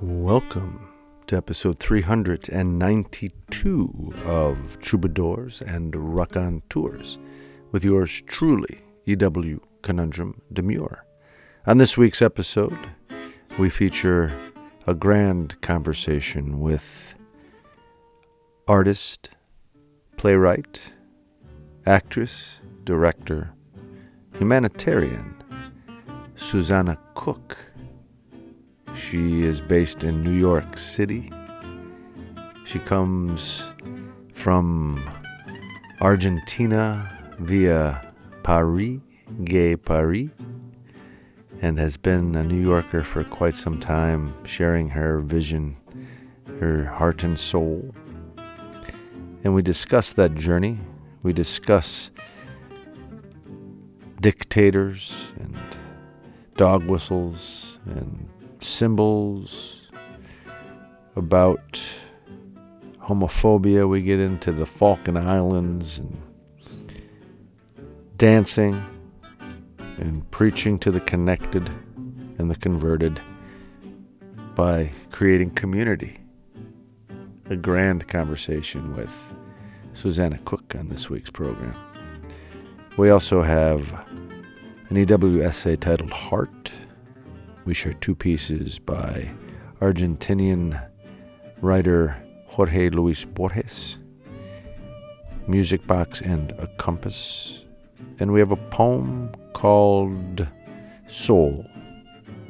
Welcome to episode 392 of Troubadours and Raconteurs with yours truly, E.W. Conundrum Demure. On this week's episode, we feature a grand conversation with artist, playwright, actress, director, humanitarian, Susanna Cook. She is based in New York City. She comes from Argentina via Paris, Gay Paris, and has been a New Yorker for quite some time, sharing her vision, her heart and soul. And we discuss that journey. We discuss dictators and dog whistles and symbols about homophobia. We get into the Falkland Islands and dancing and preaching to the connected and the converted by creating community. A grand conversation with Susanna Cook on this week's program. We also have an EW essay titled Heart. We share two pieces by Argentinian writer Jorge Luis Borges, Music Box and a Compass. And we have a poem called Soul.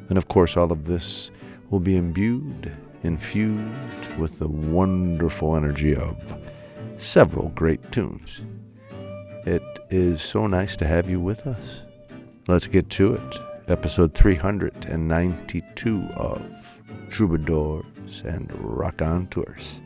And of course, all of this will be imbued, infused with the wonderful energy of several great tunes. It is so nice to have you with us. Let's get to it episode 392 of Troubadours and Raconteurs.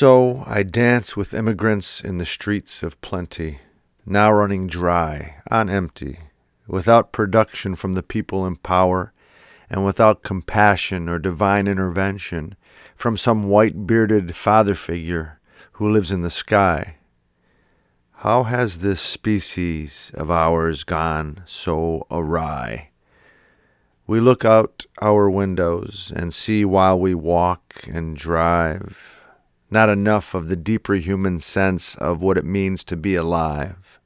So I dance with immigrants in the streets of plenty, now running dry, on empty, without production from the people in power, and without compassion or divine intervention from some white bearded father figure who lives in the sky. How has this species of ours gone so awry? We look out our windows and see while we walk and drive not enough of the deeper human sense of what it means to be alive.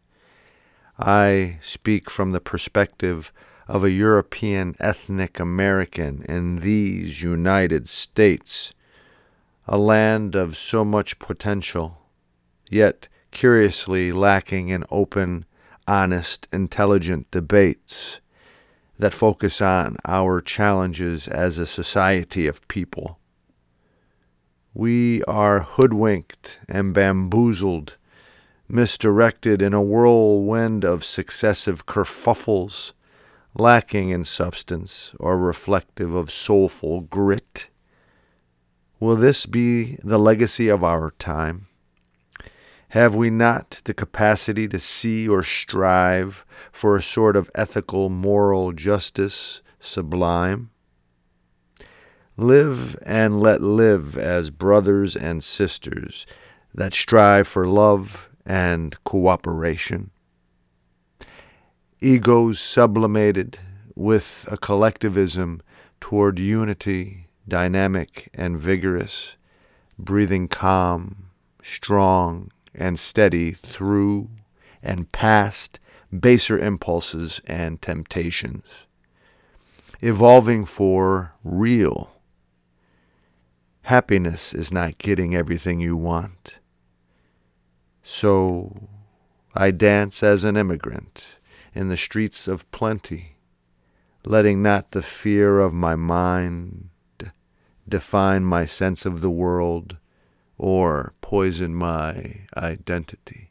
I speak from the perspective of a European ethnic American in these United States, a land of so much potential, yet curiously lacking in open, honest, intelligent debates that focus on our challenges as a society of people. We are hoodwinked and bamboozled, misdirected in a whirlwind of successive kerfuffles, lacking in substance or reflective of soulful grit. Will this be the legacy of our time? Have we not the capacity to see or strive for a sort of ethical, moral justice sublime? Live and let live as brothers and sisters that strive for love and cooperation. Egos sublimated with a collectivism toward unity, dynamic and vigorous, breathing calm, strong, and steady through and past baser impulses and temptations, evolving for real Happiness is not getting everything you want. So I dance as an immigrant in the streets of plenty, letting not the fear of my mind define my sense of the world or poison my identity.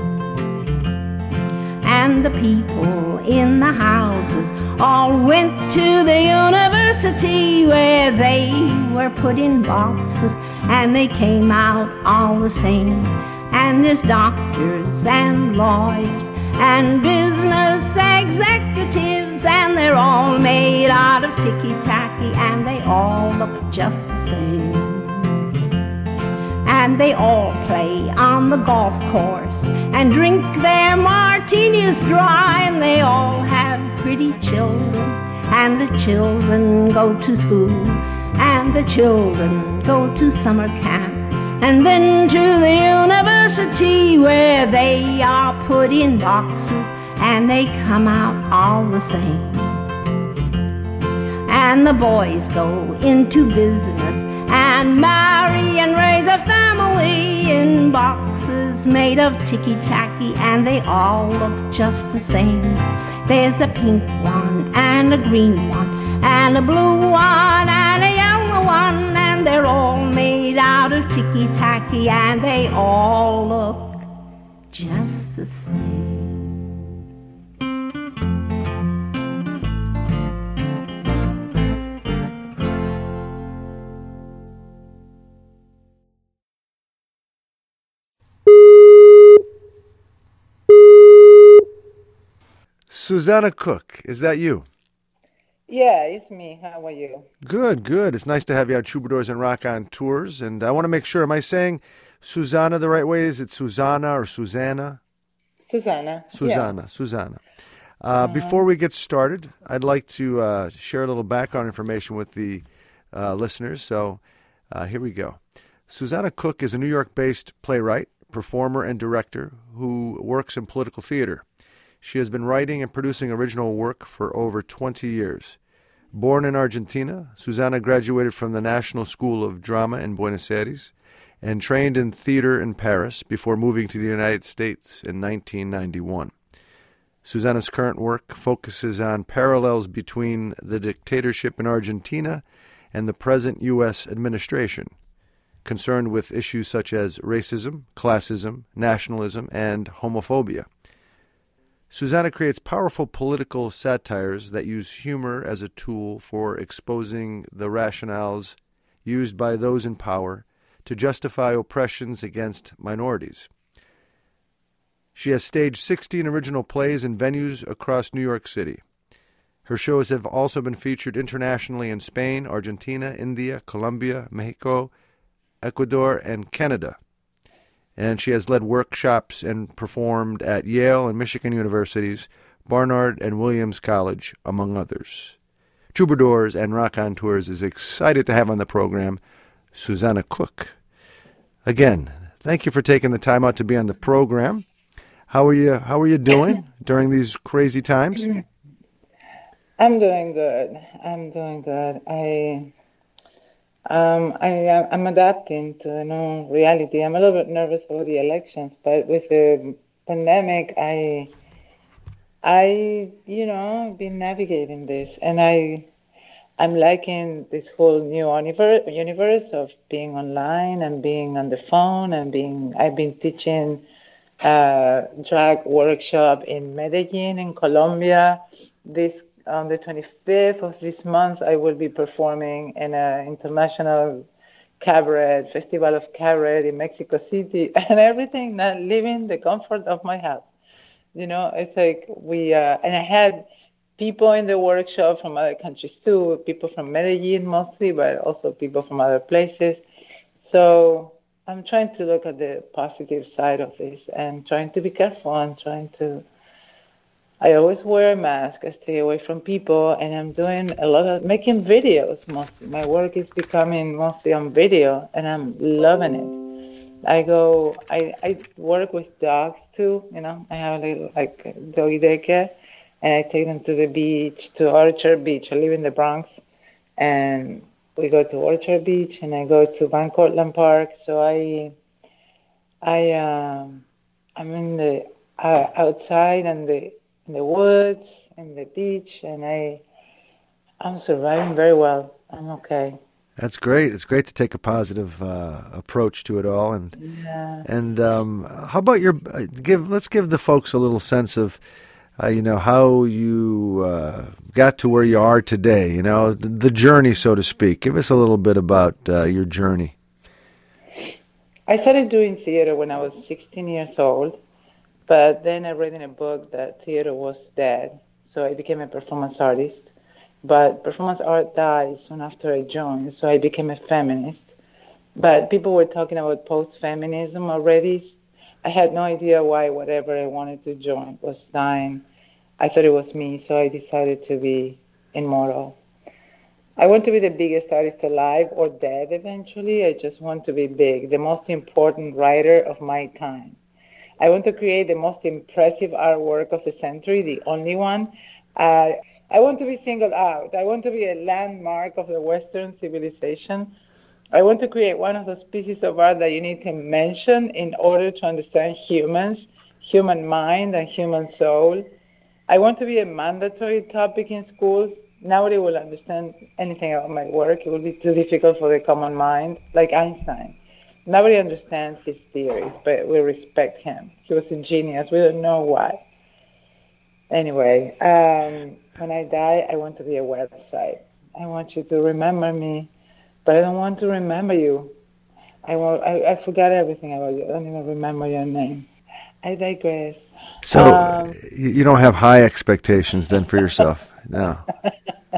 And the people in the houses all went to the university where they were put in boxes and they came out all the same. And there's doctors and lawyers and business executives and they're all made out of ticky-tacky and they all look just the same. And they all play on the golf course and drink their martinis dry and they all have pretty children, and the children go to school, and the children go to summer camp, and then to the university where they are put in boxes and they come out all the same. And the boys go into business and marry and raise a family in boxes made of ticky-tacky and they all look just the same. There's a pink one and a green one and a blue one and a yellow one and they're all made out of ticky-tacky and they all look just the same. Susanna Cook, is that you? Yeah, it's me. How are you? Good, good. It's nice to have you on Troubadours and Raconteurs. And I want to make sure, am I saying Susanna the right way? Is it Susanna or Susanna? Susanna. Susanna, yeah. Susanna. Uh, uh, before we get started, I'd like to uh, share a little background information with the uh, listeners. So, Uh, here we go. Susanna Cook is a New York based playwright, performer, and director who works in political theater. She has been writing and producing original work for over 20 years. Born in Argentina, Susana graduated from the National School of Drama in Buenos Aires and trained in theater in Paris before moving to the United States in 1991. Susanna's current work focuses on parallels between the dictatorship in Argentina and the present U.S. administration, concerned with issues such as racism, classism, nationalism, and homophobia. Susanna creates powerful political satires that use humor as a tool for exposing the rationales used by those in power to justify oppressions against minorities. She has staged 16 original plays in venues across New York City. Her shows have also been featured internationally in Spain, Argentina, India, Colombia, Mexico, Ecuador, and Canada and she has led workshops and performed at Yale and Michigan universities, Barnard and Williams College, among others. Troubadours and Raconteurs is excited to have on the program Susanna Cook. Again, thank you for taking the time out to be on the program. How are you? How are you doing during these crazy times? I'm doing good. I'm doing good. I um, I, am adapting to the new reality. I'm a little bit nervous about the elections, but with the pandemic, I, I, you know, been navigating this, and I, I'm liking this whole new universe, of being online and being on the phone and being. I've been teaching a drag workshop in Medellin, in Colombia, this on the 25th of this month, I will be performing in an international cabaret, festival of cabaret in Mexico City, and everything, not leaving the comfort of my house. You know, it's like we, uh, and I had people in the workshop from other countries too, people from Medellin mostly, but also people from other places. So I'm trying to look at the positive side of this and trying to be careful and trying to I always wear a mask. I stay away from people, and I'm doing a lot of making videos. Mostly, my work is becoming mostly on video, and I'm loving it. I go. I I work with dogs too. You know, I have a little like doggy daycare, and I take them to the beach, to Orchard Beach. I live in the Bronx, and we go to Orchard Beach, and I go to Van Cortlandt Park. So I, I um, I'm in the uh, outside and the in the woods, and the beach, and I, I'm surviving very well. I'm okay. That's great. It's great to take a positive uh, approach to it all, and yeah. and um, how about your uh, give? Let's give the folks a little sense of, uh, you know, how you uh, got to where you are today. You know, the, the, journey, so to speak. Give us a little bit about uh, your journey. I started doing theater when I was 16 years old. But then I read in a book that theater was dead, so I became a performance artist. But performance art died soon after I joined, so I became a feminist. But people were talking about post feminism already. I had no idea why whatever I wanted to join was dying. I thought it was me, so I decided to be immortal. I want to be the biggest artist alive or dead eventually. I just want to be big, the most important writer of my time. I want to create the most impressive artwork of the century, the only one. Uh, I want to be singled out. I want to be a landmark of the Western civilization. I want to create one of those pieces of art that you need to mention in order to understand humans, human mind, and human soul. I want to be a mandatory topic in schools. Nobody will understand anything about my work. It will be too difficult for the common mind, like Einstein. Nobody understands his theories, but we respect him. He was a genius. We don't know why. Anyway, um, when I die, I want to be a website. I want you to remember me, but I don't want to remember you. I, want, I, I forgot everything about you. I don't even remember your name. I digress. So um, you don't have high expectations then for yourself. No.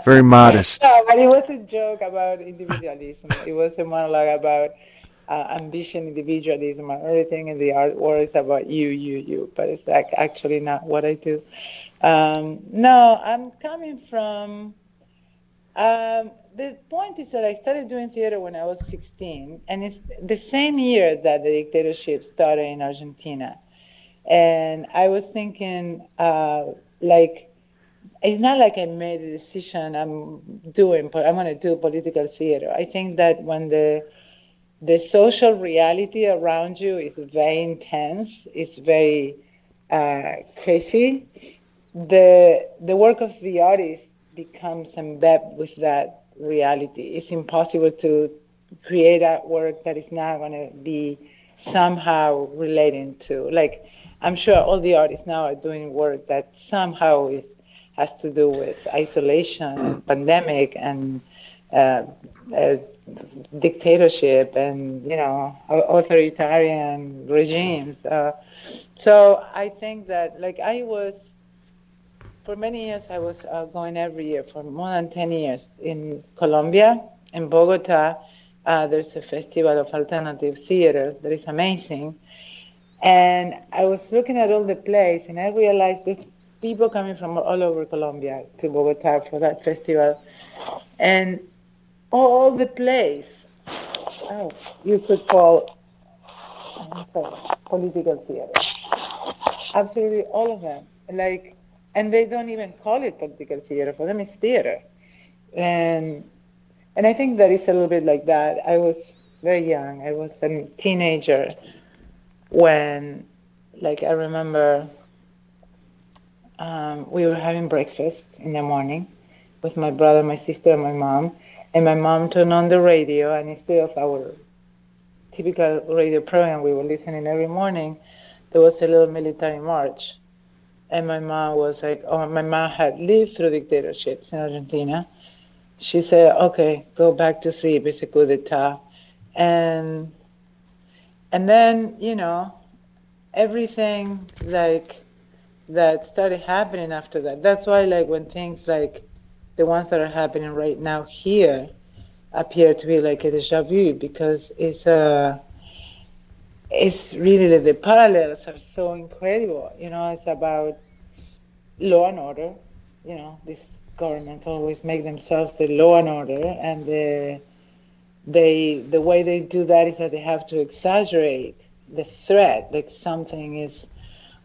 Very modest. No, but it was a joke about individualism. it was a monologue about uh, ambition, individualism, and everything in the art world is about you, you, you. But it's like actually not what I do. Um, no, I'm coming from Um, the point is that I started doing theater when I was 16, and it's the same year that the dictatorship started in Argentina. And I was thinking, uh, like, it's not like I made a decision. I'm doing, but I'm to do political theater. I think that when the the social reality around you is very intense, it's very uh, crazy. The the work of the artist becomes embedded with that reality. It's impossible to create a work that is not going to be somehow relating to like i'm sure all the artists now are doing work that somehow is has to do with isolation and pandemic and uh, uh, dictatorship and you know authoritarian regimes uh, so i think that like i was for many years I was uh, going every year for more than 10 years in Colombia, in Bogota. Uh, there's a festival of alternative theater that is amazing. And I was looking at all the plays and I realized there's people coming from all over Colombia to Bogota for that festival. And all the plays, oh, you could call sorry, political theater. Absolutely all of them. Like and they don't even call it political theater. For them, it's theater, and and I think that is a little bit like that. I was very young. I was a teenager when, like, I remember um, we were having breakfast in the morning with my brother, my sister, and my mom. And my mom turned on the radio, and instead of our typical radio program we were listening every morning, there was a little military march and my mom was like, oh, my mom had lived through dictatorships in Argentina. She said, okay, go back to sleep. It's a coup d'etat. And, and then, you know, everything like that started happening after that. That's why, like, when things like the ones that are happening right now here appear to be like a deja vu because it's a, uh, it's really the parallels are so incredible. You know, it's about law and order. You know, these governments always make themselves the law and order, and the, they the way they do that is that they have to exaggerate the threat, like something is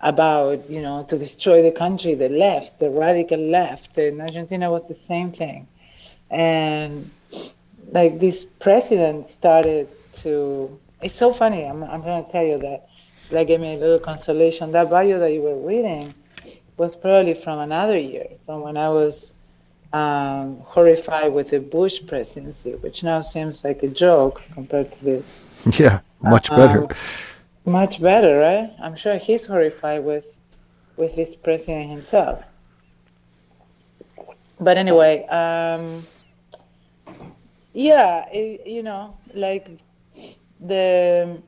about you know to destroy the country, the left, the radical left. In Argentina was the same thing, and like this president started to it's so funny. I'm, I'm going to tell you that that gave me a little consolation. That bio that you were reading was probably from another year, from when I was um, horrified with the Bush presidency, which now seems like a joke compared to this. Yeah, much better. Um, much better, right? I'm sure he's horrified with with this president himself. But anyway, um, yeah, it, you know, like the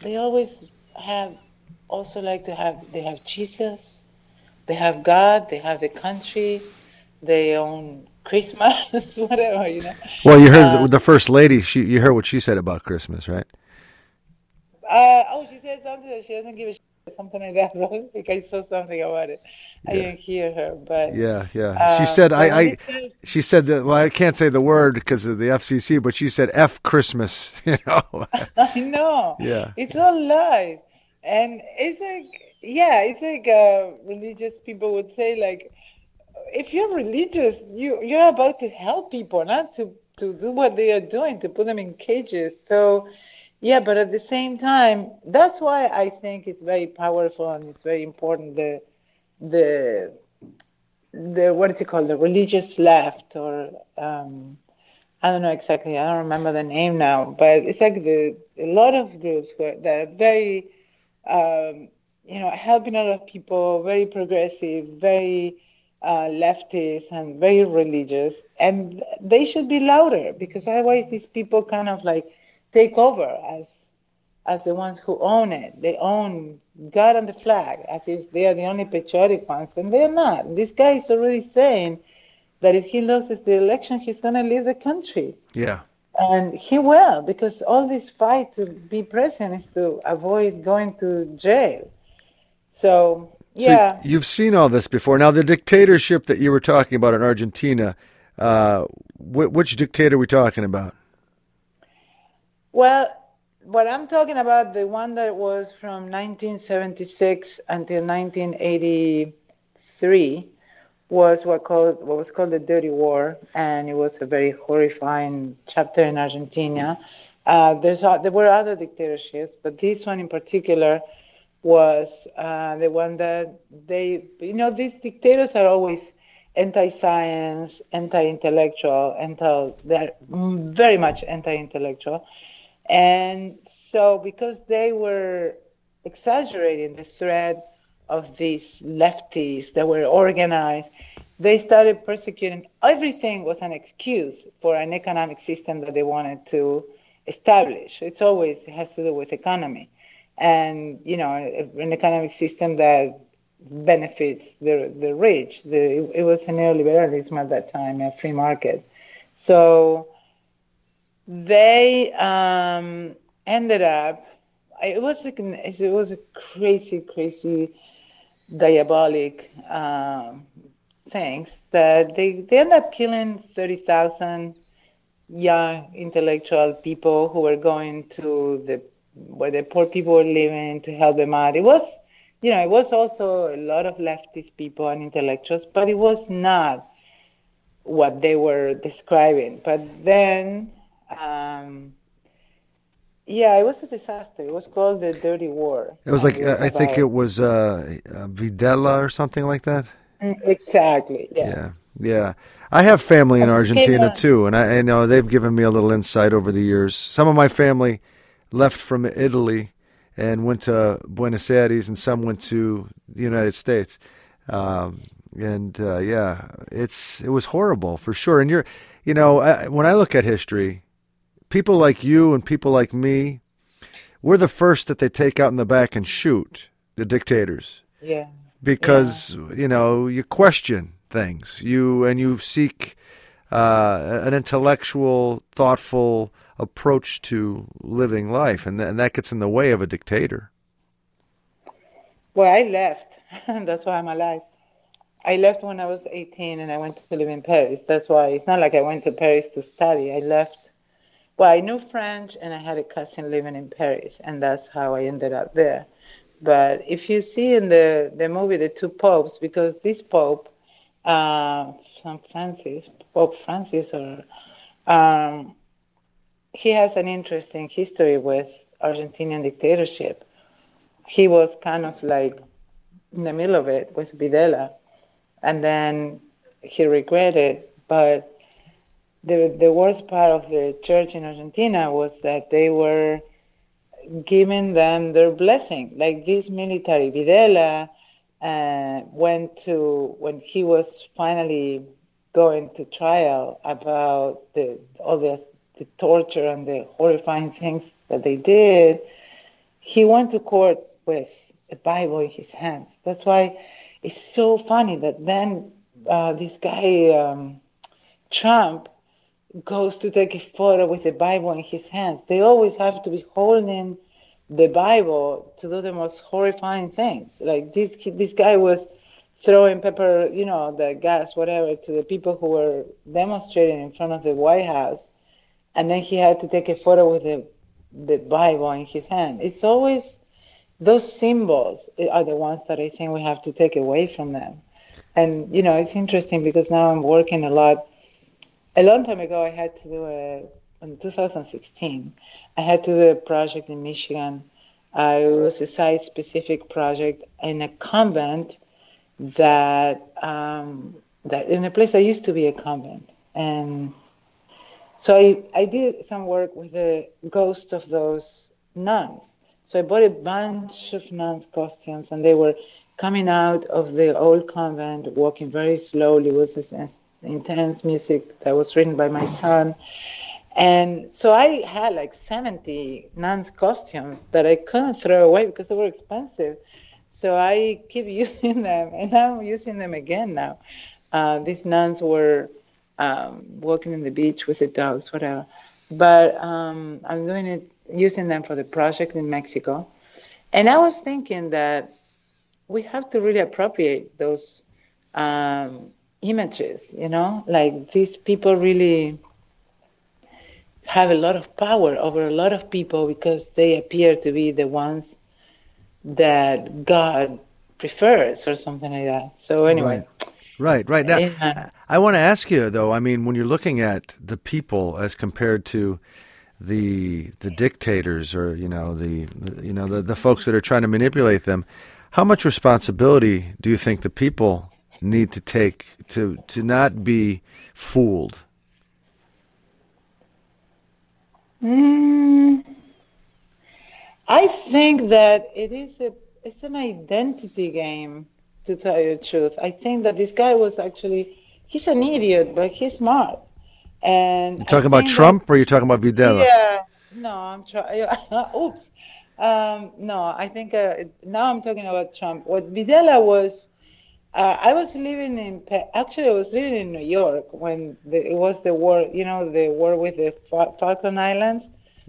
they always have also like to have they have Jesus, they have God, they have the country, they own Christmas, whatever you know. Well, you heard uh, the first lady. She you heard what she said about Christmas, right? Uh, oh, she said something that she doesn't give a shit, something like that, right? Like I saw something about it. I didn't hear her, but yeah, yeah. she uh, said I, I she said that. Well, I can't say the word because of the FCC, but she said "f Christmas." You know. I know. Yeah. It's all lies, and it's like yeah, it's like uh, religious people would say like, if you're religious, you you're about to help people, not to to do what they are doing to put them in cages. So. Yeah, but at the same time, that's why I think it's very powerful and it's very important the the the what is it called? The religious left or um, I don't know exactly I don't remember the name now but it's like the a lot of groups where that are very um, you know helping a lot of people very progressive very uh, leftist and very religious and they should be louder because otherwise these people kind of like take over as as the ones who own it. They own God and the flag as if they are the only patriotic ones, and they're not. This guy is already saying that if he loses the election, he's going to leave the country. Yeah. And he will, because all this fight to be president is to avoid going to jail. So, yeah. So you've seen all this before. Now, the dictatorship that you were talking about in Argentina, Uh, wh- which dictator are we talking about? Well, what I'm talking about, the one that was from 1976 until 1983, was what called what was called the Dirty War, and it was a very horrifying chapter in Argentina. Uh, there's there were other dictatorships, but this one in particular was uh, the one that they, you know, these dictators are always anti-science, anti-intellectual, anti, they're very much anti-intellectual. And so because they were exaggerating the threat of these lefties that were organized, they started persecuting. Everything was an excuse for an economic system that they wanted to establish. It's always it has to do with economy, and you know, an economic system that benefits the the rich. The, it was a neoliberalism at that time, a free market. So they um, ended up. It was like it was a crazy, crazy, diabolic um, things that they they ended up killing thirty thousand young intellectual people who were going to the where the poor people were living to help them out. It was, you know, it was also a lot of leftist people and intellectuals, but it was not what they were describing. But then, um, yeah, it was a disaster. It was called the Dirty War. It was like, uh, I think it was uh, uh, Videla or something like that. Mm, exactly. Yeah. Yeah. Yeah. I have family in Argentina too, and I, I, know they've given me a little insight over the years. Some of my family left from Italy and went to Buenos Aires, and some went to the United States. Um, and uh, yeah, it's it was horrible for sure. And you're, you know, I, when I look at history, people like you and people like me, we're the first that they take out in the back and shoot the dictators. Yeah. Because yeah. you know you question things. You and you seek uh, an intellectual, thoughtful approach to living life, and, and that gets in the way of a dictator. Well, I left. That's why I'm alive. I left when I was 18 and I went to live in Paris. That's why it's not like I went to Paris to study. I left. Well, I knew French and I had a cousin living in Paris, and that's how I ended up there. But if you see in the, the movie The Two Popes, because this Pope uh, St. Francis, Pope Francis, or um, he has an interesting history with Argentinian dictatorship. He was kind of like in the middle of it with Videla, and then he regretted. But the the worst part of the church in Argentina was that they were giving them their blessing, like this military Videla uh, went to when he was finally going to trial about the all the, the torture and the horrifying things that they did. He went to court with a Bible in his hands. That's why it's so funny that then uh, this guy um, Trump goes to take a photo with a Bible in his hands. They always have to be holding the Bible to do the most horrifying things. Like this, this guy was throwing pepper, you know, the gas, whatever, to the people who were demonstrating in front of the White House, and then he had to take a photo with the the Bible in his hand. It's always those symbols are the ones that I think we have to take away from them. And you know, it's interesting because now I'm working a lot. A long time ago, I had to do a in 2016, I had to do a project in Michigan. Uh, it was a site-specific project in a convent that um, that in a place that used to be a convent, and so I, I did some work with the ghosts of those nuns. So I bought a bunch of nuns' costumes, and they were coming out of the old convent, walking very slowly. It was this intense music that was written by my son and so I had like 70 nuns costumes that I couldn't throw away because they were expensive. So I keep using them, and I'm using them again now. Uh, these nuns were um, walking in the beach with the dogs, whatever. But um, I'm doing it, using them for the project in Mexico. And I was thinking that we have to really appropriate those um, images, you know, like these people really have a lot of power over a lot of people because they appear to be the ones that God prefers or something like that. So anyway. Right, right. right. Now, yeah. I want to ask you though. I mean, when you're looking at the people as compared to the the dictators or you know the, the you know the, the folks that are trying to manipulate them, how much responsibility do you think the people need to take to to not be fooled? Mm, I think that it is a it's an identity game to tell you the truth. I think that this guy was actually he's an idiot, but he's smart. And you're talking about Trump that, or you're talking about Videla? Yeah, no, I'm trying. Oops. Um, no, I think uh, now I'm talking about Trump. What Videla was, uh, I was living in actually I was living in New York when the, it was the war. You know, the war with the Falkland Islands.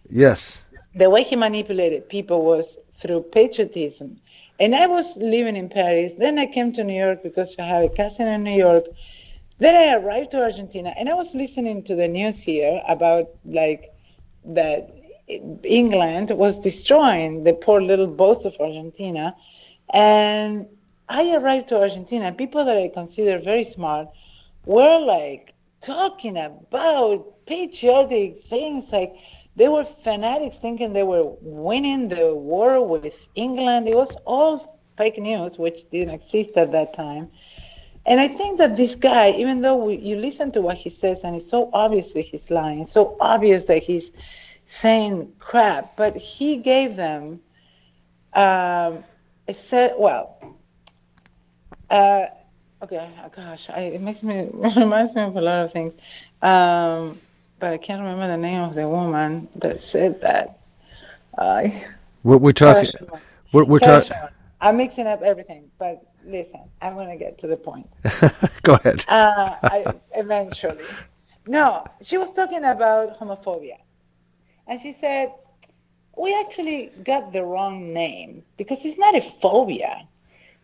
Yes. The way he manipulated people was through patriotism. And I was living in Paris. Then I came to New York because I have a cousin in New York. Then I arrived to Argentina, and I was listening to the news here about like that England was destroying the poor little boats of Argentina. And I arrived to Argentina, people that I consider very smart were like talking about patriotic things like they were fanatics thinking they were winning the war with England. It was all fake news, which didn't exist at that time. And I think that this guy, even though we, you listen to what he says, and it's so obvious that he's lying, so obvious that he's saying crap, but he gave them um, a set. Well, uh, okay, gosh, I, it makes me it reminds me of a lot of things. Um, but I can't remember the name of the woman that said that. Uh, we're, we're talking. We're, we're talking. I'm mixing up everything, but listen, I'm going to get to the point. Go ahead. Uh, I, eventually. No, she was talking about homophobia. And she said, we actually got the wrong name because it's not a phobia,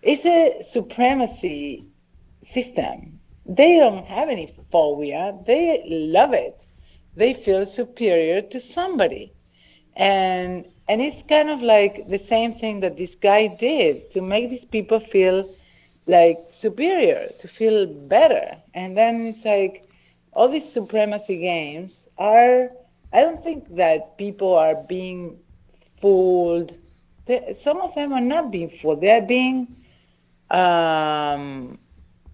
it's a supremacy system. They don't have any phobia, they love it they feel superior to somebody. And and it's kind of like the same thing that this guy did to make these people feel like superior, to feel better. And then it's like all these supremacy games are I don't think that people are being fooled. They, some of them are not being fooled. They are being um,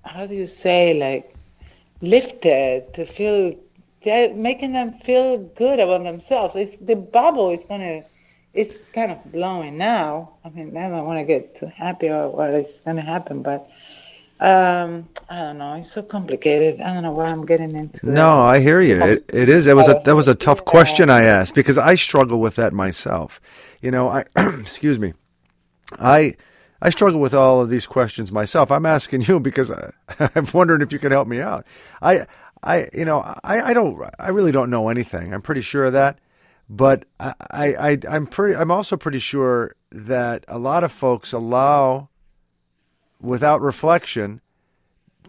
how do you say like lifted to feel they're making them feel good about themselves. It's the bubble is gonna, it's kind of blowing now. I mean, I don't want to get too happy or what is gonna happen, but um, I don't know. It's so complicated. I don't know why I'm getting into. No, I hear you. It, it is. It was a that was a tough question I asked because I struggle with that myself. You know, I excuse me, I. I struggle with all of these questions myself. I'm asking you because I, I'm wondering if you can help me out. I I, you know, I, I don't, I really don't know anything. I'm pretty sure of that, but I, I, I'm pretty, I'm also pretty sure that a lot of folks allow, without reflection,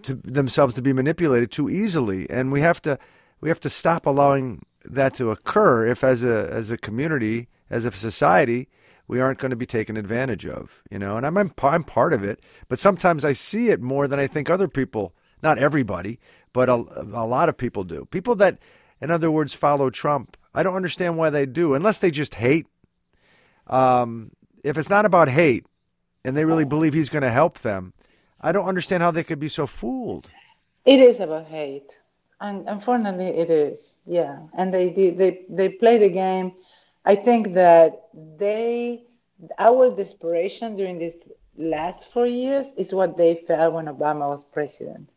to themselves to be manipulated too easily, and we have to, we have to stop allowing that to occur. If as a, as a community, as a society, we aren't going to be taken advantage of, you know. And I'm, I'm, part of it, but sometimes I see it more than I think other people. Not everybody, but a, a lot of people do. People that, in other words, follow Trump. I don't understand why they do, unless they just hate. Um, if it's not about hate and they really believe he's going to help them, I don't understand how they could be so fooled. It is about hate, and unfortunately, it is. Yeah, and they they they play the game. I think that they our desperation during these last four years is what they felt when Obama was president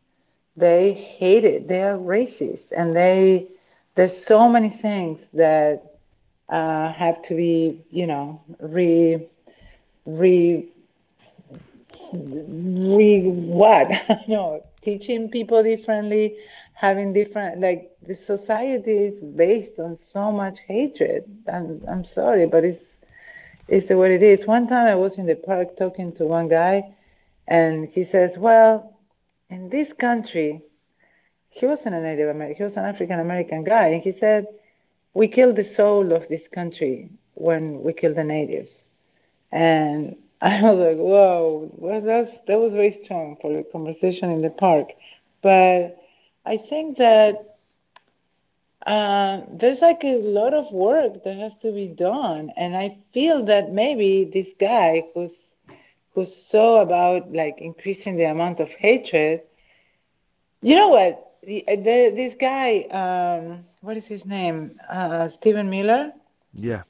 they hate it. They are racist, and they there's so many things that uh, have to be, you know, re re re what? no, teaching people differently, having different like the society is based on so much hatred. I'm I'm sorry, but it's it's the way it is. One time I was in the park talking to one guy, and he says, "Well." in this country, he wasn't a Native American, he was an African American guy, and he said, We killed the soul of this country when we killed the natives. And I was like, whoa, well, that's, that was very strong for the conversation in the park. But I think that uh, there's like a lot of work that has to be done. And I feel that maybe this guy who's, who's so about like increasing the amount of hatred, you know what? The, the, this guy, um, what is his name? Uh, Stephen Miller? Yeah.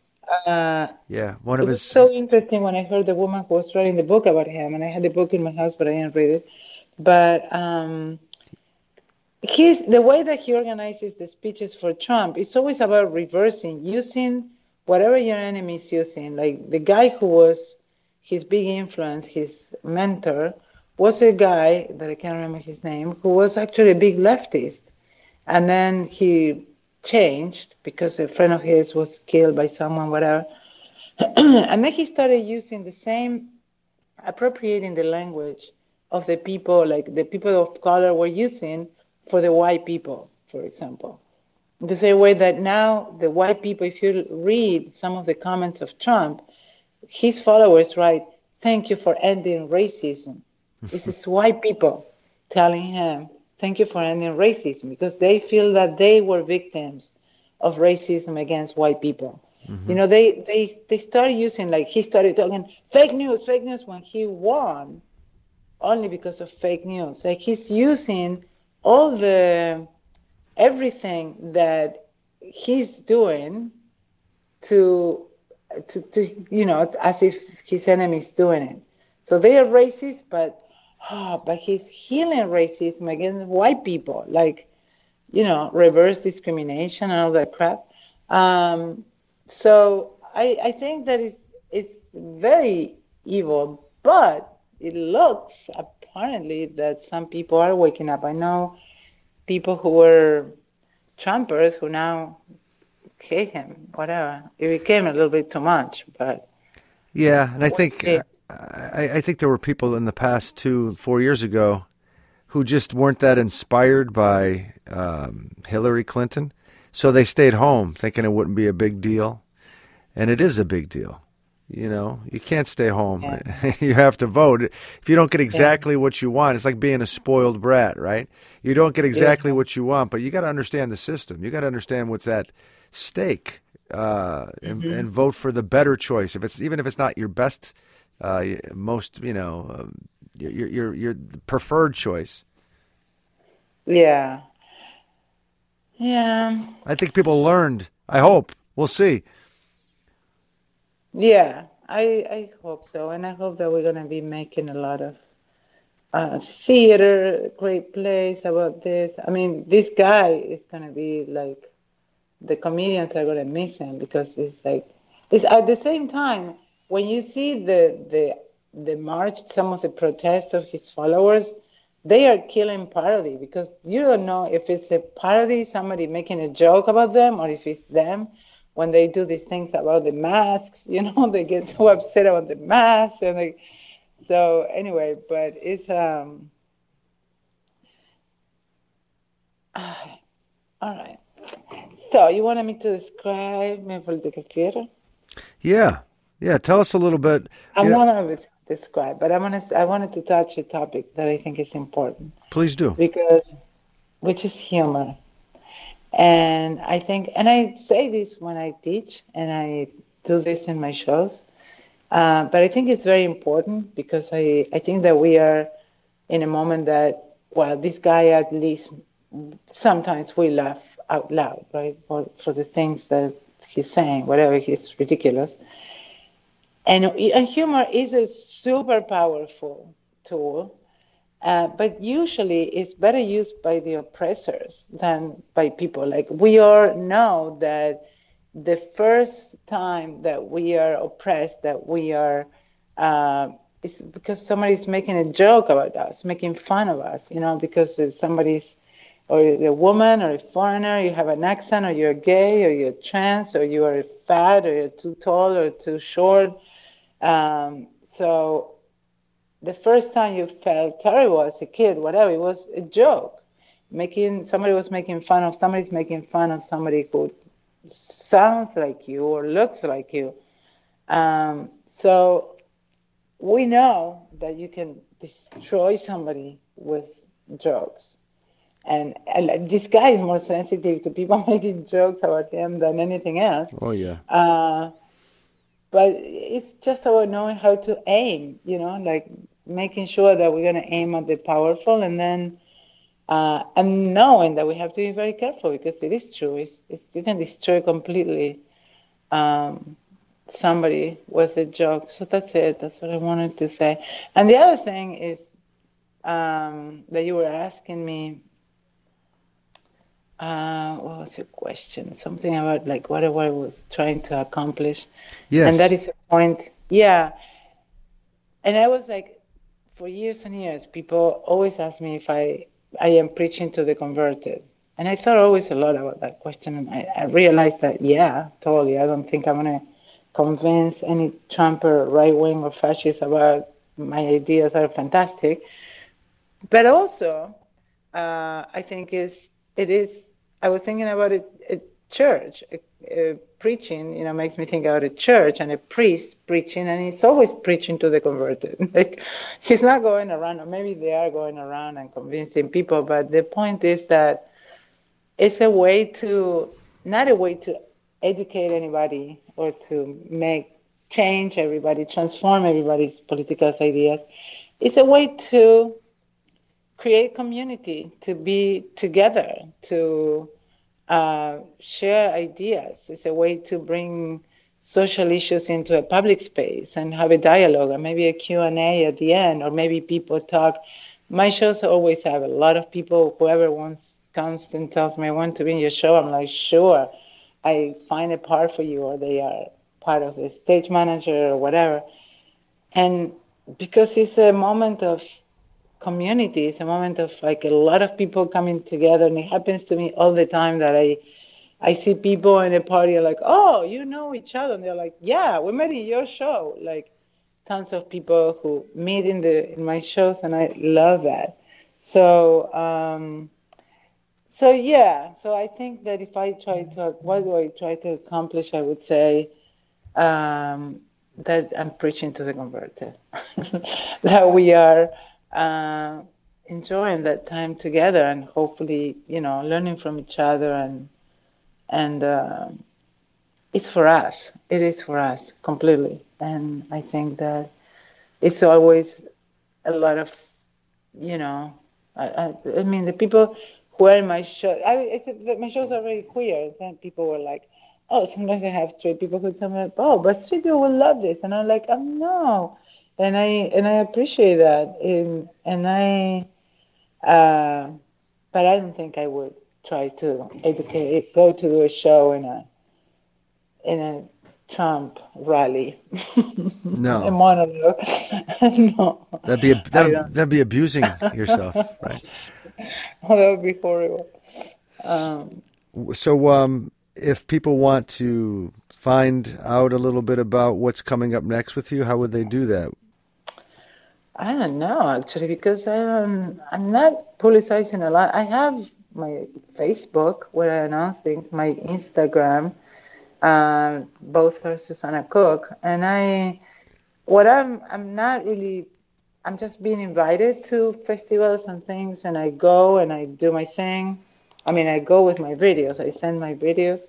Uh, yeah, one of it his. was so interesting when I heard the woman who was writing the book about him, and I had the book in my house, but I didn't read it. But um, he's the way that he organizes the speeches for Trump. It's always about reversing, using whatever your enemy is using. Like the guy who was his big influence, his mentor, was a guy that I can't remember his name, who was actually a big leftist, and then he changed because a friend of his was killed by someone, whatever. and then he started using the same, appropriating the language of the people, like the people of color were using for the white people, for example. The same way that now the white people, if you read some of the comments of Trump, his followers write, Thank you for ending racism. this is white people telling him, thank you for ending racism because they feel that they were victims of racism against white people. Mm-hmm. You know, they, they, they started using, like, he started talking fake news, fake news when he won only because of fake news. Like, he's using all the, everything that he's doing to, to, to you know, as if his enemy is doing it. So they are racist, but oh, but he's healing racism against white people, like, you know, reverse discrimination and all that crap. Um, so I, I think that it's, it's very evil, but it looks apparently that some people are waking up. I know people who were Trumpers who now hate him, whatever. It became a little bit too much, but. Yeah, and I think. I, I think there were people in the past two, four years ago who just weren't that inspired by um, Hillary Clinton. So they stayed home thinking it wouldn't be a big deal. And it is a big deal. You know, you can't stay home. Yeah. you have to vote. If you don't get exactly yeah. what you want, it's like being a spoiled brat, right? You don't get exactly yeah. what you want, but you got to understand the system. You got to understand what's at stake uh, and, mm-hmm. and vote for the better choice. If it's even if it's not your best uh, most you know um, your your your preferred choice. Yeah. Yeah. I think people learned. I hope. We'll see. Yeah, I I hope so, and I hope that we're gonna be making a lot of uh, theater, great plays about this. I mean, this guy is gonna be like the comedians are gonna miss him because it's like it's at the same time when you see the the the march, some of the protests of his followers, they are killing parody because you don't know if it's a parody, somebody making a joke about them, or if it's them when they do these things about the masks. You know, they get so upset about the masks, and they, so anyway, but it's um. All right. So you wanted me to describe my political theater? Yeah, yeah, tell us a little bit. I want to describe, but I want to. I wanted to touch a topic that I think is important. Please do. Because, which is humor, and I think, and I say this when I teach, and I do this in my shows. Uh, but I think it's very important because I, I think that we are in a moment that, well, this guy at least sometimes we laugh out loud, right, for, for the things that he's saying, whatever he's ridiculous. And, and humor is a super powerful tool, uh, but usually it's better used by the oppressors than by people. Like we all know that the first time that we are oppressed, that we are, uh, is because somebody's making a joke about us, making fun of us, you know, because somebody's or a woman or a foreigner, you have an accent, or you're gay, or you're trans, or you are fat, or you're too tall or too short, um, so the first time you felt terrible as a kid, whatever, it was a joke. Making somebody was making fun of somebody's making fun of somebody who sounds like you or looks like you. Um, so we know that you can destroy somebody with jokes. And, and this guy is more sensitive to people making jokes about him than anything else. Oh yeah. Uh, but it's just about knowing how to aim, you know, like making sure that we're going to aim at the powerful and then uh, and knowing that we have to be very careful because it is true. It's, it's you can destroy completely um, somebody with a joke. So that's it. That's what I wanted to say. And the other thing is um, that you were asking me. Uh, what was your question? Something about like what I, was trying to accomplish. Yes. And that is a point. Yeah. And I was like, for years and years, people always ask me if I I am preaching to the converted. And I thought always a lot about that question. And I, I realized that, yeah, totally. I don't think I'm going to convince any Trumper, right wing, or fascist about my ideas are fantastic. But also, uh, I think is it is. I was thinking about. A church a preaching, you know, makes me think about a church and a priest preaching, and he's always preaching to the converted. like he's not going around, or maybe they are going around and convincing people. But the point is that it's a way to not a way to educate anybody or to make change everybody, transform everybody's political ideas. It's a way to create community, to be together, to uh, share ideas. It's a way to bring social issues into a public space and have a dialogue and maybe a Q&A at the end or maybe people talk. My shows always have a lot of people, whoever wants comes and tells me I want to be in your show. I'm like, sure. I find a part for you or they are part of the stage manager or whatever. And because it's a moment of community. It's a moment of like a lot of people coming together, and it happens to me all the time that I I see people in a party like, oh, you know each other, and they're like, yeah, we met in your show. Like tons of people who meet in the in my shows, and I love that. So um, so yeah, so I think that if I try to, what do I try to accomplish? I would say. Um, that I'm preaching to the converted. that we are uh, enjoying that time together and hopefully, you know, learning from each other and and uh, it's for us. It is for us completely, and I think that it's always a lot of, you know, I, I, I mean the people who are in my show. I, I my shows are very queer, and people were like, oh, sometimes I have straight people who tell me, oh, but straight people will love this, and I'm like, oh no, and I and I appreciate that, and and I, uh, but I don't think I would try to educate, go to a show in a in a Trump rally. No, a monologue. no, that'd be that'd, that'd be abusing yourself, right? Oh, that would be horrible. Um, so, um, if people want to find out a little bit about what's coming up next with you, how would they do that? I don't know actually because um, I'm not publicizing a lot. I have my Facebook where I announce things, my Instagram, uh, both for Susana Cook, and I. What I'm I'm not really. I'm just being invited to festivals and things, and I go and I do my thing. I mean, I go with my videos. I send my videos,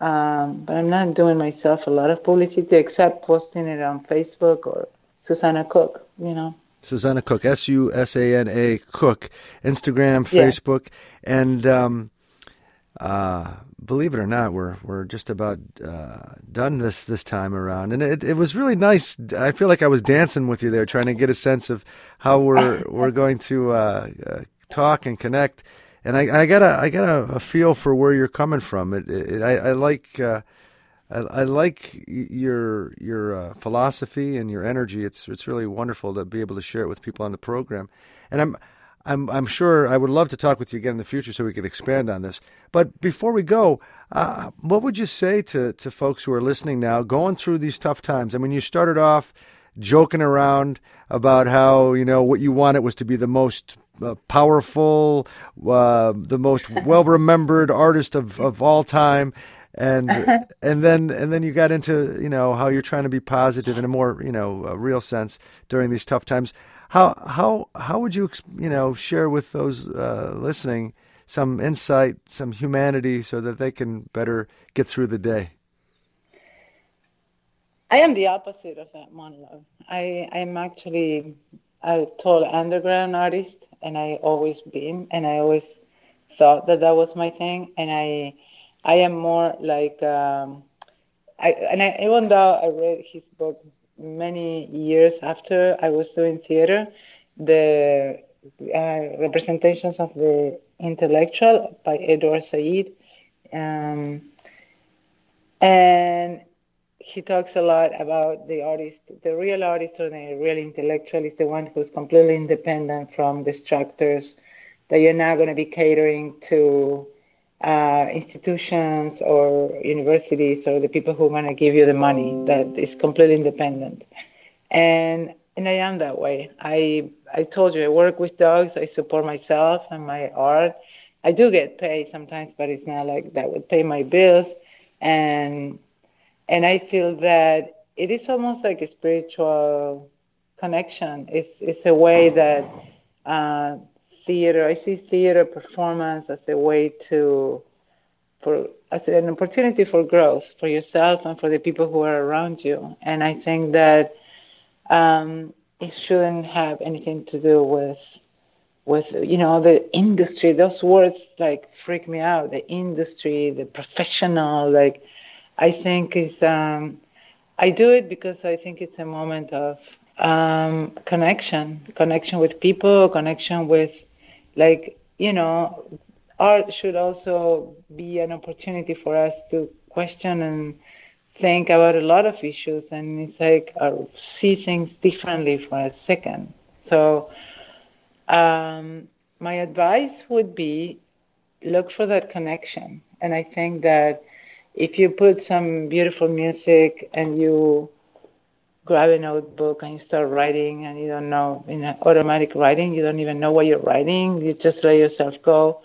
um, but I'm not doing myself a lot of publicity except posting it on Facebook or Susana Cook. You know. Susana Cook, S U S A N A Cook, Instagram, Facebook, yeah. and um, uh, believe it or not, we're we're just about uh, done this this time around, and it it was really nice. I feel like I was dancing with you there, trying to get a sense of how we're we're going to uh, uh, talk and connect. And I, I got a I got a, a, feel for where you're coming from. It, it I, I like uh, I, I like your your uh, philosophy and your energy. It's it's really wonderful to be able to share it with people on the program. And I'm I'm I'm sure I would love to talk with you again in the future so we could expand on this. But before we go, uh, what would you say to to folks who are listening now, going through these tough times? I mean, you started off joking around about how you know what you wanted was to be the most uh, powerful, uh, the most well remembered artist of, of all time. And and then and then you got into you know how you're trying to be positive in a more you know real sense during these tough times. How how how would you you know share with those uh, listening some insight, some humanity, so that they can better get through the day? I am the opposite of that monologue. I I'm actually a total underground artist, and I always been, and I always thought that that was my thing, and I I am more like um, I and I, even though I read his book many years after I was doing theater, the uh, representations of the intellectual by Edward Said. Um, and he talks a lot about the artist, the real artist or the real intellectual is the one who's completely independent from the structures that you're not going to be catering to uh, institutions or universities or the people who want to give you the money that is completely independent. And and I am that way. I I told you I work with dogs. I support myself and my art. I do get paid sometimes, but it's not like that would pay my bills. And and I feel that it is almost like a spiritual connection. It's it's a way that uh, theater. I see theater performance as a way to for as an opportunity for growth for yourself and for the people who are around you. And I think that um, it shouldn't have anything to do with with you know the industry those words like freak me out the industry the professional like i think is um i do it because i think it's a moment of um connection connection with people connection with like you know art should also be an opportunity for us to question and think about a lot of issues and it's like I see things differently for a second. So um, my advice would be look for that connection. And I think that if you put some beautiful music and you grab a notebook and you start writing and you don't know in automatic writing, you don't even know what you're writing, you just let yourself go,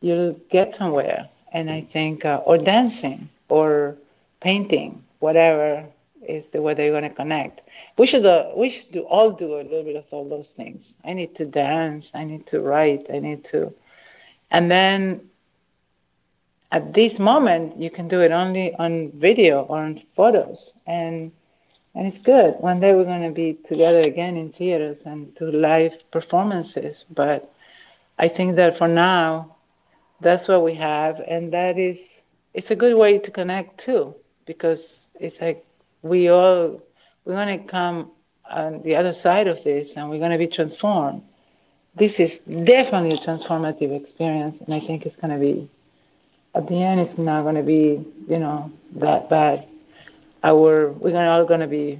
you'll get somewhere. And I think, uh, or dancing or painting, whatever is the way they're going to connect. We should uh, we should do, all do a little bit of all those things. I need to dance. I need to write. I need to, and then at this moment you can do it only on video or on photos, and and it's good. One day we're going to be together again in theaters and do live performances. But I think that for now, that's what we have, and that is it's a good way to connect too because it's like we all we're going to come on the other side of this and we're going to be transformed this is definitely a transformative experience and i think it's going to be at the end it's not going to be you know that bad our we're all going to be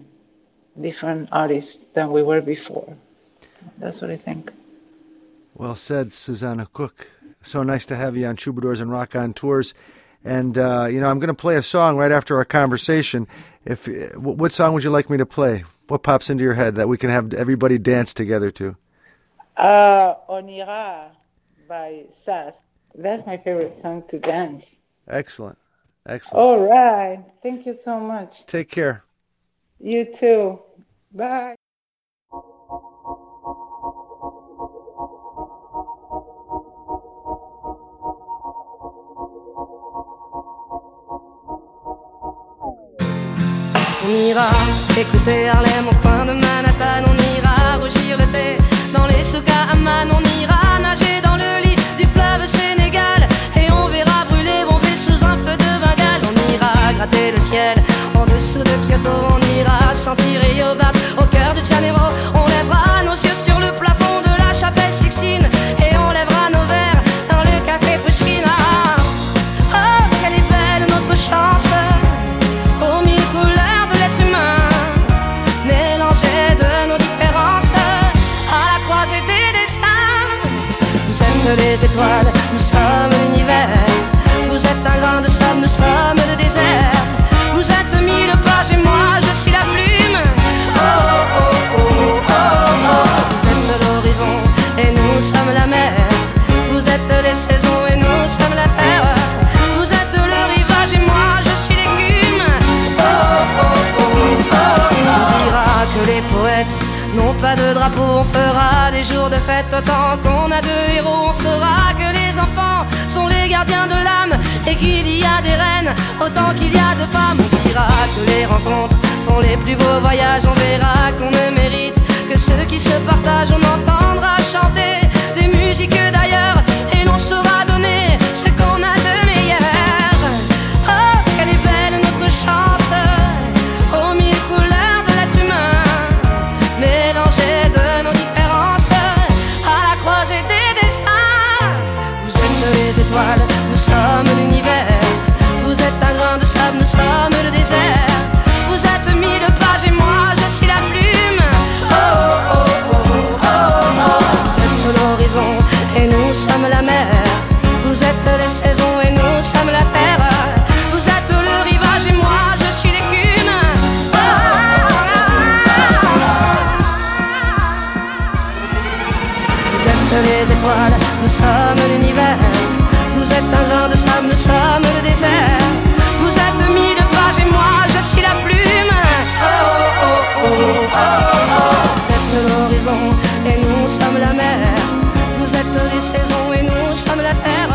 different artists than we were before that's what i think well said susana cook so nice to have you on troubadours and raconteurs and uh, you know, I'm going to play a song right after our conversation. If what song would you like me to play? What pops into your head that we can have everybody dance together to? Uh, On ira by Zaz. That's my favorite song to dance. Excellent. Excellent. All right. Thank you so much. Take care. You too. Bye. On ira écouter Harlem au coin de Manhattan. On ira rougir le thé dans les souks à Amman. On ira nager dans le lit du fleuve gratter le ciel. En dessous de Kyoto, on ira sentir Yobat. Au cœur de Janeiro, on lèvera nos yeux sur le plafond de la chapelle Sixtine. Et on lèvera nos verres dans le café Pushkina. Oh, quelle est belle notre chance! Aux mille couleurs de l'être humain, mélangée de nos différences, à la croisée des destins. Vous êtes les étoiles, nous sommes l'univers. Vous êtes un grain de sable, nous sommes Non pas de drapeau, on fera des jours de fête autant qu'on a de héros. On saura que les enfants sont les gardiens de l'âme et qu'il y a des reines autant qu'il y a de femmes. On dira que les rencontres font les plus beaux voyages. On verra qu'on ne mérite que ceux qui se partagent. On entendra chanter des musiques d'ailleurs et l'on saura donner ce qu'on a de meilleur. Oh, quelle est belle notre chance sommes l'univers. Vous êtes un grain de sable, nous sommes le désert. Vous êtes mille pages et moi je suis la plume. Oh, oh, oh, oh, oh. Vous êtes l'horizon et nous sommes la mer. Vous êtes les saisons et nous sommes la terre.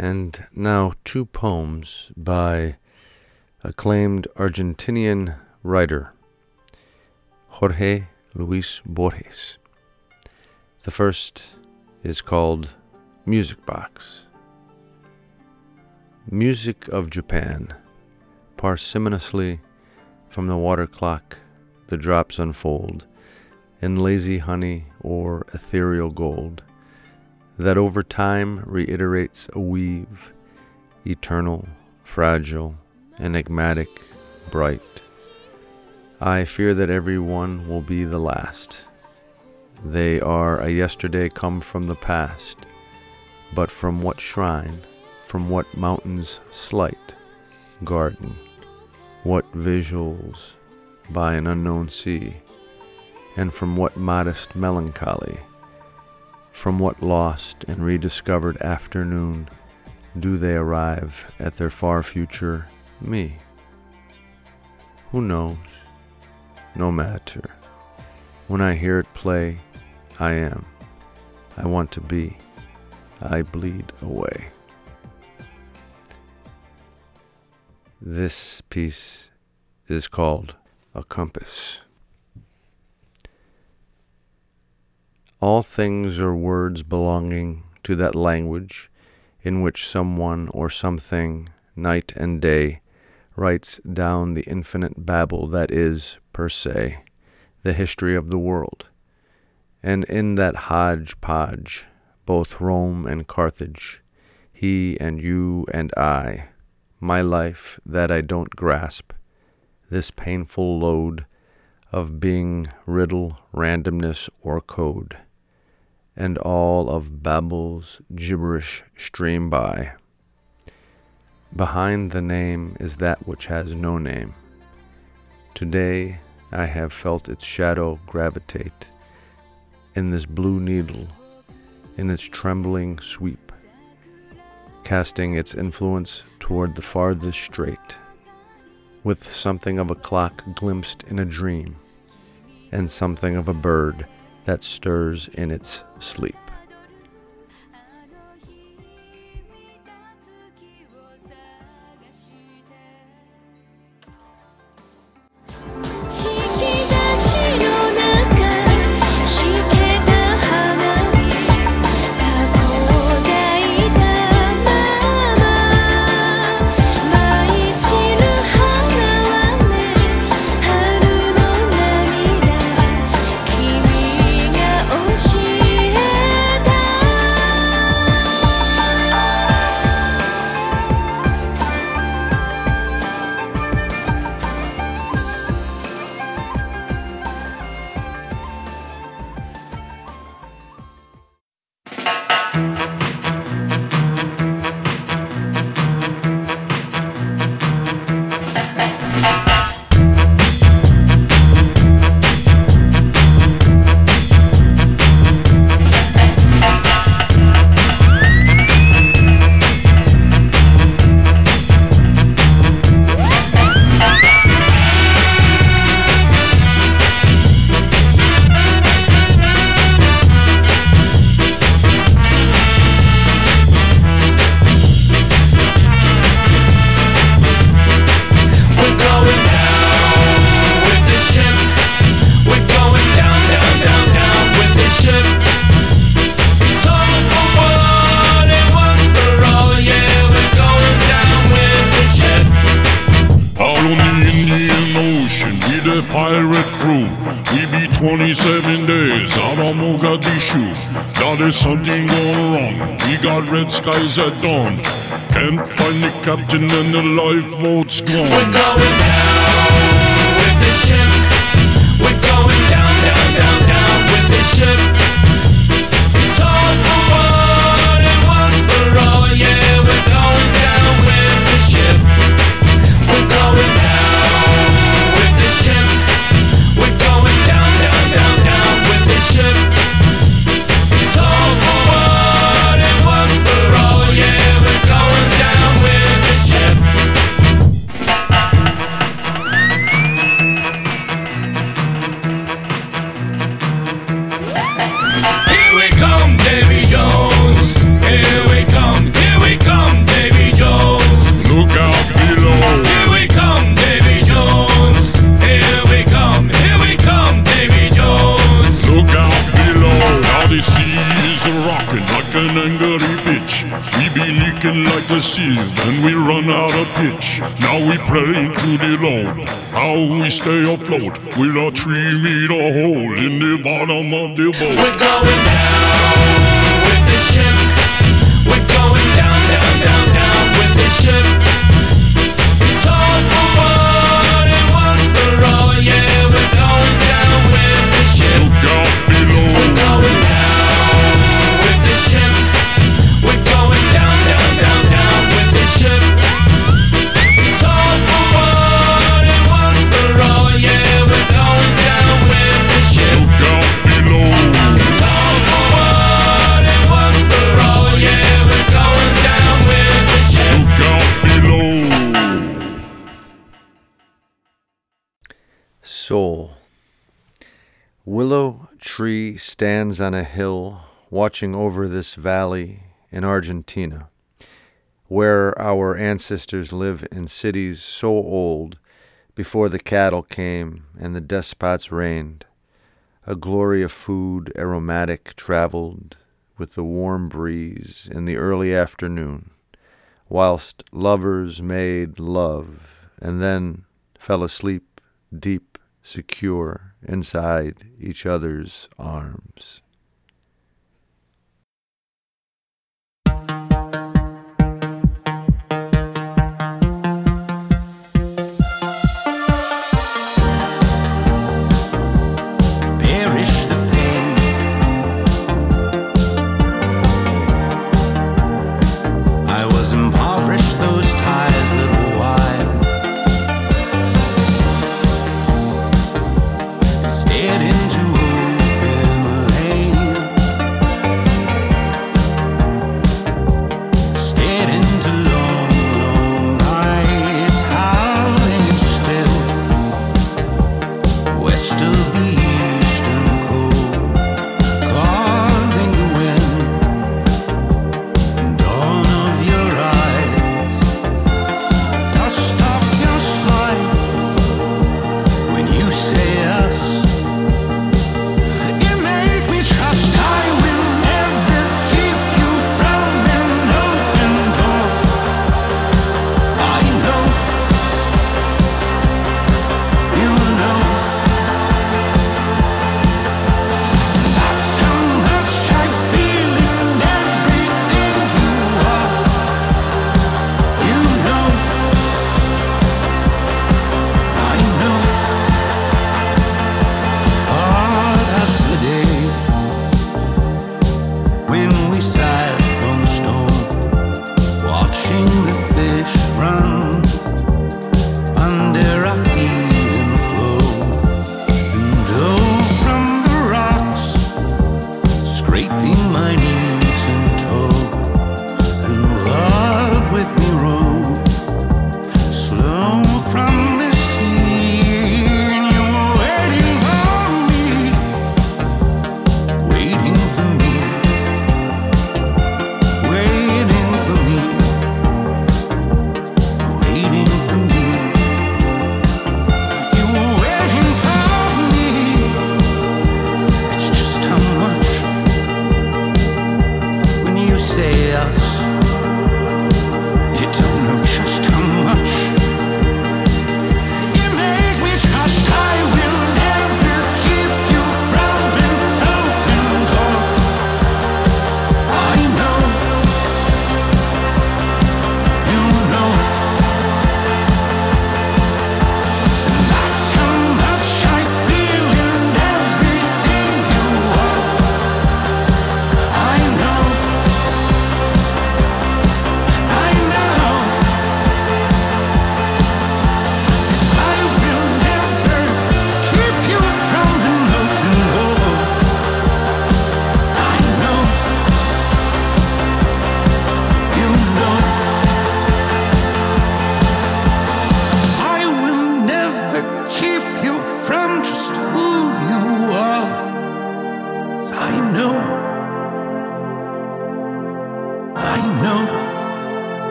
And now two poems by acclaimed Argentinian writer Jorge Luis Borges. The first is called Music Box. Music of Japan, parsimoniously from the water clock the drops unfold in lazy honey or ethereal gold that over time reiterates a weave, eternal, fragile, enigmatic, bright. I fear that every one will be the last. They are a yesterday come from the past, but from what shrine, from what mountain's slight garden, what visuals by an unknown sea, and from what modest melancholy from what lost and rediscovered afternoon do they arrive at their far future me? Who knows? No matter. When I hear it play, I am. I want to be. I bleed away. This piece is called A Compass. All things are words belonging to that language in which someone or something, night and day, writes down the infinite babble that is, per se, the history of the world. And in that hodgepodge, both Rome and Carthage, he and you and I, my life that I don't grasp, this painful load of being riddle, randomness, or code and all of Babel's gibberish stream by. Behind the name is that which has no name. Today I have felt its shadow gravitate in this blue needle, in its trembling sweep, casting its influence toward the farthest strait, with something of a clock glimpsed in a dream, and something of a bird that stirs in its sleep.「27 days out of Mogadishu. Now there's something going wrong. We got red skies at dawn. Can't find the captain and the lifeboat's gone. We're going down with the ship. We're going down, down, down, down with the ship. Pray to the Lord. How we stay afloat with a three meter hole in the bottom of the boat. We're going down with the ship. Tree stands on a hill watching over this valley in Argentina, where our ancestors live in cities so old before the cattle came and the despots reigned. A glory of food aromatic traveled with the warm breeze in the early afternoon, whilst lovers made love and then fell asleep deep, secure inside each other's arms.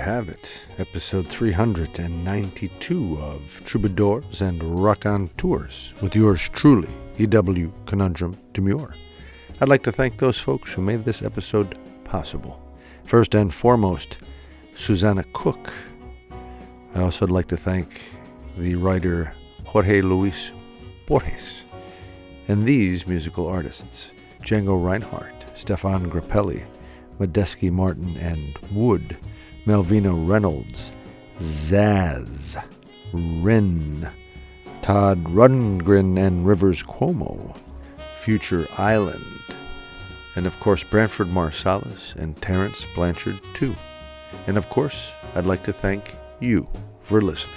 Have it, episode 392 of Troubadours and Raconteurs with yours truly, E.W. Conundrum Demure. I'd like to thank those folks who made this episode possible. First and foremost, Susana Cook. I also would like to thank the writer Jorge Luis Borges and these musical artists Django Reinhardt, Stéphane Grappelli, Medeski Martin and Wood, Malvina Reynolds, Zaz, Rin, Todd Rundgren and Rivers Cuomo, Future Island, and of course Branford Marsalis and Terence Blanchard too. And of course, I'd like to thank you for listening.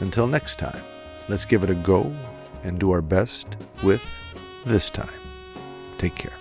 Until next time, let's give it a go and do our best with this time. Take care.